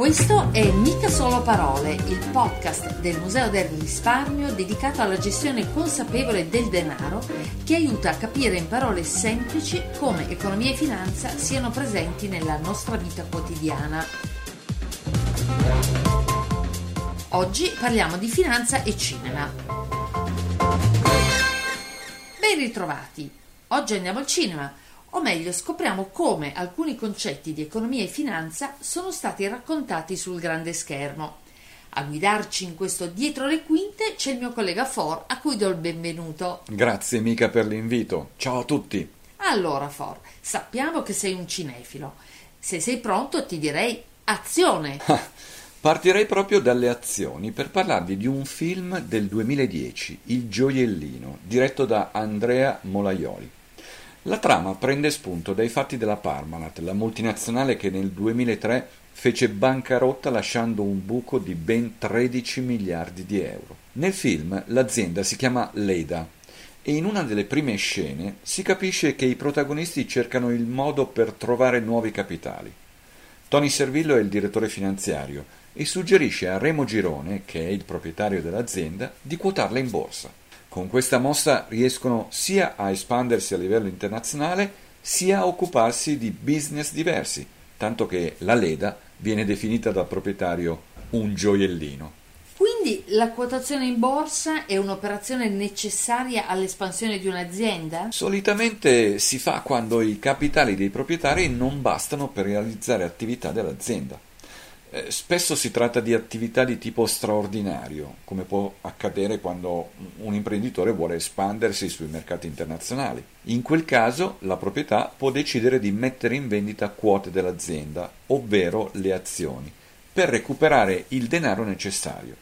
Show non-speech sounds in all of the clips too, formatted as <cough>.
Questo è Mica Solo Parole, il podcast del Museo del Risparmio dedicato alla gestione consapevole del denaro che aiuta a capire in parole semplici come economia e finanza siano presenti nella nostra vita quotidiana. Oggi parliamo di finanza e cinema. Ben ritrovati! Oggi andiamo al cinema o meglio scopriamo come alcuni concetti di economia e finanza sono stati raccontati sul grande schermo. A guidarci in questo dietro le quinte c'è il mio collega For, a cui do il benvenuto. Grazie mica per l'invito. Ciao a tutti. Allora For, sappiamo che sei un cinefilo. Se sei pronto ti direi azione. <laughs> Partirei proprio dalle azioni per parlarvi di un film del 2010, Il gioiellino, diretto da Andrea Molaioli. La trama prende spunto dai fatti della Parmalat, la multinazionale che nel 2003 fece bancarotta lasciando un buco di ben 13 miliardi di euro. Nel film l'azienda si chiama Leda e in una delle prime scene si capisce che i protagonisti cercano il modo per trovare nuovi capitali. Tony Servillo è il direttore finanziario e suggerisce a Remo Girone, che è il proprietario dell'azienda, di quotarla in borsa. Con questa mossa riescono sia a espandersi a livello internazionale sia a occuparsi di business diversi, tanto che la Leda viene definita dal proprietario un gioiellino. Quindi la quotazione in borsa è un'operazione necessaria all'espansione di un'azienda? Solitamente si fa quando i capitali dei proprietari non bastano per realizzare attività dell'azienda. Eh, spesso si tratta di attività di tipo straordinario, come può accadere quando un imprenditore vuole espandersi sui mercati internazionali. In quel caso la proprietà può decidere di mettere in vendita quote dell'azienda, ovvero le azioni, per recuperare il denaro necessario.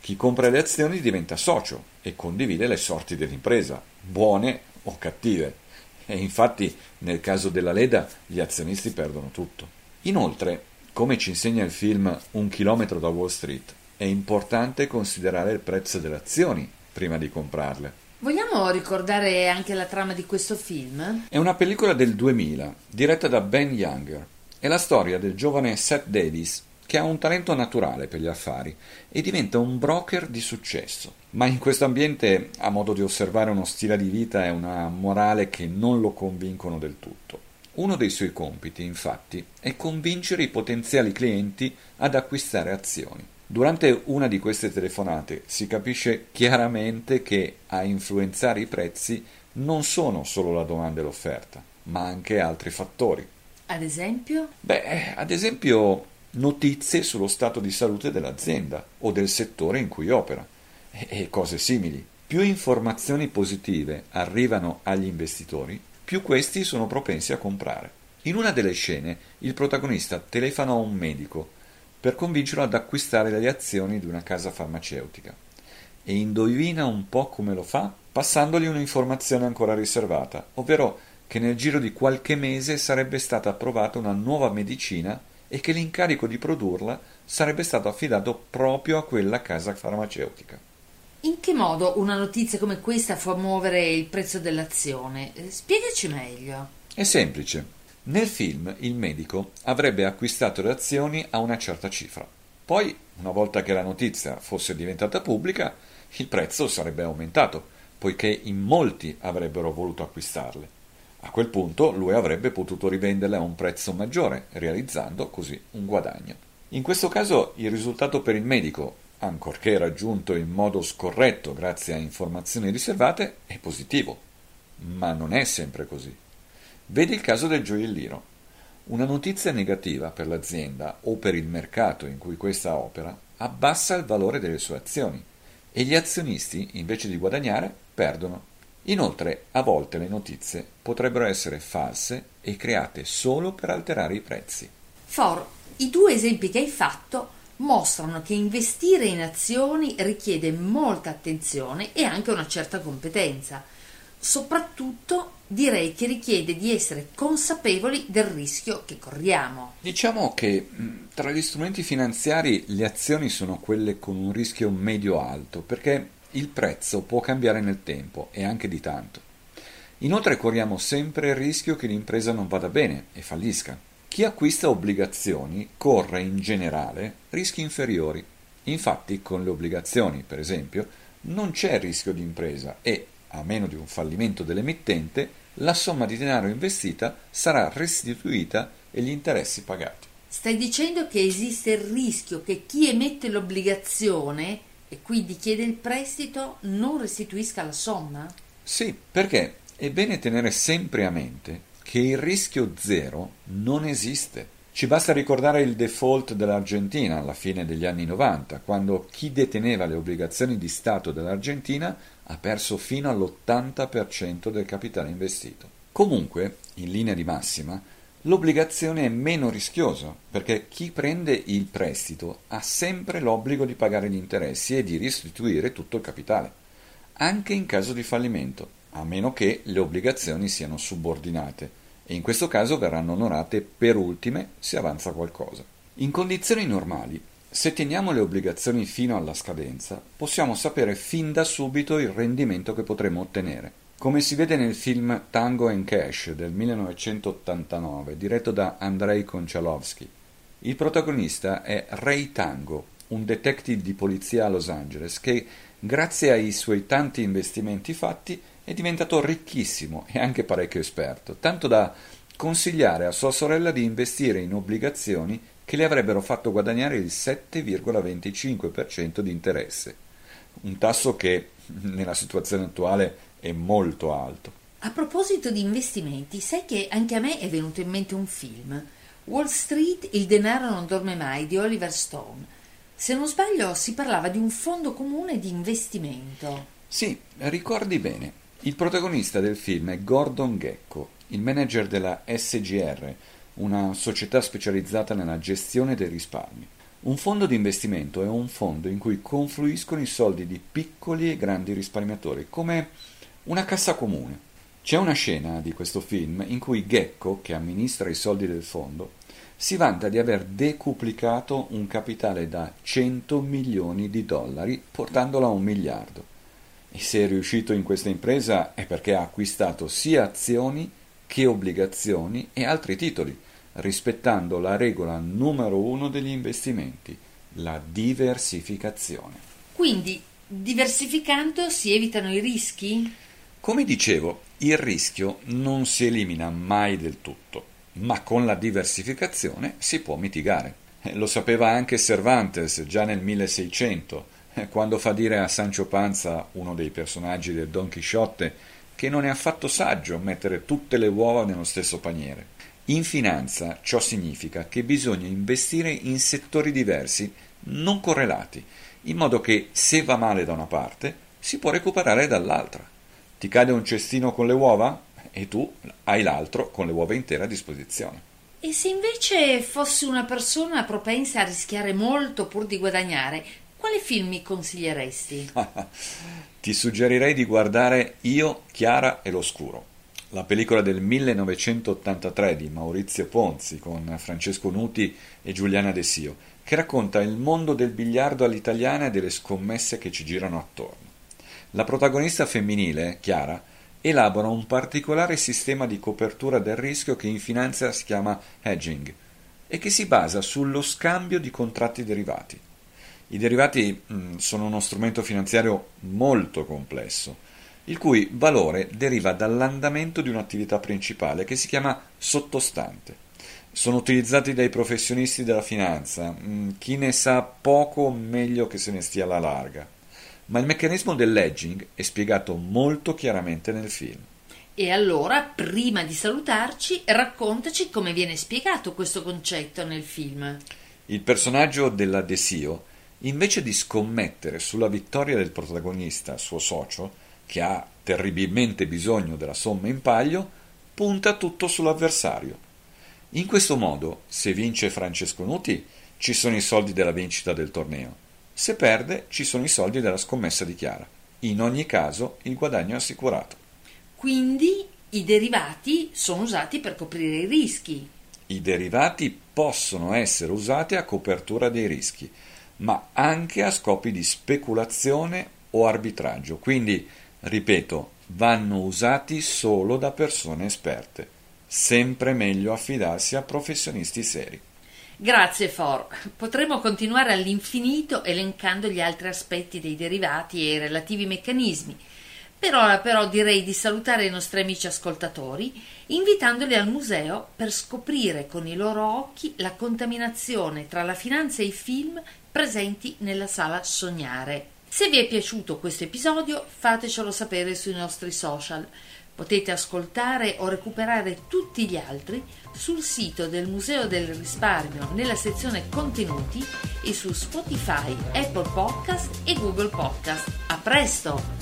Chi compra le azioni diventa socio e condivide le sorti dell'impresa, buone o cattive. E infatti nel caso della Leda gli azionisti perdono tutto. Inoltre, come ci insegna il film Un chilometro da Wall Street, è importante considerare il prezzo delle azioni prima di comprarle. Vogliamo ricordare anche la trama di questo film? È una pellicola del 2000, diretta da Ben Younger. È la storia del giovane Seth Davis che ha un talento naturale per gli affari e diventa un broker di successo. Ma in questo ambiente ha modo di osservare uno stile di vita e una morale che non lo convincono del tutto. Uno dei suoi compiti, infatti, è convincere i potenziali clienti ad acquistare azioni. Durante una di queste telefonate si capisce chiaramente che a influenzare i prezzi non sono solo la domanda e l'offerta, ma anche altri fattori. Ad esempio? Beh, ad esempio notizie sullo stato di salute dell'azienda o del settore in cui opera e, cose simili. Più informazioni positive arrivano agli investitori, più questi sono propensi a comprare. In una delle scene il protagonista telefona a un medico per convincerlo ad acquistare le azioni di una casa farmaceutica e indovina un po' come lo fa passandogli un'informazione ancora riservata, ovvero che nel giro di qualche mese sarebbe stata approvata una nuova medicina e che l'incarico di produrla sarebbe stato affidato proprio a quella casa farmaceutica. In che modo una notizia come questa fa muovere il prezzo dell'azione? Eh, spiegaci meglio. È semplice. Nel film il medico avrebbe acquistato le azioni a una certa cifra. Poi, una volta che la notizia fosse diventata pubblica, il prezzo sarebbe aumentato, poiché in molti avrebbero voluto acquistarle. A quel punto lui avrebbe potuto rivenderle a un prezzo maggiore, realizzando così un guadagno. In questo caso il risultato per il medico ancorché raggiunto in modo scorretto grazie a informazioni riservate, è positivo. Ma non è sempre così. Vedi il caso del gioiellino. Una notizia negativa per l'azienda o per il mercato in cui questa opera abbassa il valore delle sue azioni e gli azionisti, invece di guadagnare, perdono. Inoltre, a volte le notizie potrebbero essere false e create solo per alterare i prezzi. For, i due esempi che hai fatto mostrano che investire in azioni richiede molta attenzione e anche una certa competenza. Soprattutto direi che richiede di essere consapevoli del rischio che corriamo. Diciamo che tra gli strumenti finanziari le azioni sono quelle con un rischio medio-alto perché il prezzo può cambiare nel tempo e anche di tanto. Inoltre corriamo sempre il rischio che l'impresa non vada bene e fallisca. Chi acquista obbligazioni corre in generale rischi inferiori. Infatti con le obbligazioni, per esempio, non c'è rischio di impresa e, a meno di un fallimento dell'emittente, la somma di denaro investita sarà restituita e gli interessi pagati. Stai dicendo che esiste il rischio che chi emette l'obbligazione e quindi chiede il prestito non restituisca la somma? Sì, perché è bene tenere sempre a mente che il rischio zero non esiste. Ci basta ricordare il default dell'Argentina alla fine degli anni 90, quando chi deteneva le obbligazioni di Stato dell'Argentina ha perso fino all'80% del capitale investito. Comunque, in linea di massima, l'obbligazione è meno rischiosa perché chi prende il prestito ha sempre l'obbligo di pagare gli interessi e di restituire tutto il capitale, anche in caso di fallimento a meno che le obbligazioni siano subordinate e in questo caso verranno onorate per ultime se avanza qualcosa. In condizioni normali, se teniamo le obbligazioni fino alla scadenza, possiamo sapere fin da subito il rendimento che potremo ottenere. Come si vede nel film Tango and Cash del 1989, diretto da Andrei Konchalovsky, il protagonista è Ray Tango, un detective di polizia a Los Angeles che, grazie ai suoi tanti investimenti fatti, è diventato ricchissimo e anche parecchio esperto, tanto da consigliare a sua sorella di investire in obbligazioni che le avrebbero fatto guadagnare il 7,25% di interesse, un tasso che nella situazione attuale è molto alto. A proposito di investimenti, sai che anche a me è venuto in mente un film, Wall Street, il denaro non dorme mai di Oliver Stone. Se non sbaglio si parlava di un fondo comune di investimento. Sì, ricordi bene. Il protagonista del film è Gordon Gecko, il manager della SGR, una società specializzata nella gestione dei risparmi. Un fondo di investimento è un fondo in cui confluiscono i soldi di piccoli e grandi risparmiatori, come una cassa comune. C'è una scena di questo film in cui Gecko, che amministra i soldi del fondo, si vanta di aver decuplicato un capitale da 100 milioni di dollari, portandolo a un miliardo. E se è riuscito in questa impresa è perché ha acquistato sia azioni che obbligazioni e altri titoli, rispettando la regola numero uno degli investimenti, la diversificazione. Quindi, diversificando si evitano i rischi? Come dicevo, il rischio non si elimina mai del tutto, ma con la diversificazione si può mitigare. Eh, lo sapeva anche Cervantes già nel 1600 eh, quando fa dire a Sancho Panza, uno dei personaggi del Don Chisciotte, che non è affatto saggio mettere tutte le uova nello stesso paniere. In finanza ciò significa che bisogna investire in settori diversi, non correlati, in modo che se va male da una parte si può recuperare dall'altra. Ti cade un cestino con le uova e tu hai l'altro con le uova intere a disposizione. E se invece fossi una persona propensa a rischiare molto pur di guadagnare, quale film mi consiglieresti? <laughs> Ti suggerirei di guardare Io, Chiara e l'Oscuro, la pellicola del 1983 di Maurizio Ponzi con Francesco Nuti e Giuliana De Sio, che racconta il mondo del biliardo all'italiana e delle scommesse che ci girano attorno. La protagonista femminile, Chiara, elabora un particolare sistema di copertura del rischio che in finanza si chiama hedging e che si basa sullo scambio di contratti derivati. I derivati mm, sono uno strumento finanziario molto complesso, il cui valore deriva dall'andamento di un'attività principale che si chiama sottostante. Sono utilizzati dai professionisti della finanza, mm, chi ne sa poco meglio che se ne stia alla larga. Ma il meccanismo dell'edging è spiegato molto chiaramente nel film. E allora, prima di salutarci, raccontaci come viene spiegato questo concetto nel film. Il personaggio dell'adesio invece di scommettere sulla vittoria del protagonista, suo socio, che ha terribilmente bisogno della somma in paglio, punta tutto sull'avversario. In questo modo, se vince Francesco Nuti, ci sono i soldi della vincita del torneo. Se perde, ci sono i soldi della scommessa di Chiara. In ogni caso, il guadagno è assicurato. Quindi i derivati sono usati per coprire i rischi. I derivati possono essere usati a copertura dei rischi, ma anche a scopi di speculazione o arbitraggio. Quindi, ripeto, vanno usati solo da persone esperte. sempre meglio affidarsi a professionisti seri. Grazie For. Potremmo continuare all'infinito elencando gli altri aspetti dei derivati e i relativi meccanismi. Per ora però direi di salutare i nostri amici ascoltatori invitandoli al museo per scoprire con i loro occhi la contaminazione tra la finanza e i film presenti nella sala Sognare. Se vi è piaciuto questo episodio fatecelo sapere sui nostri social. Potete ascoltare o recuperare tutti gli altri sul sito del Museo del Risparmio nella sezione contenuti e su Spotify, Apple Podcast e Google Podcast. A presto!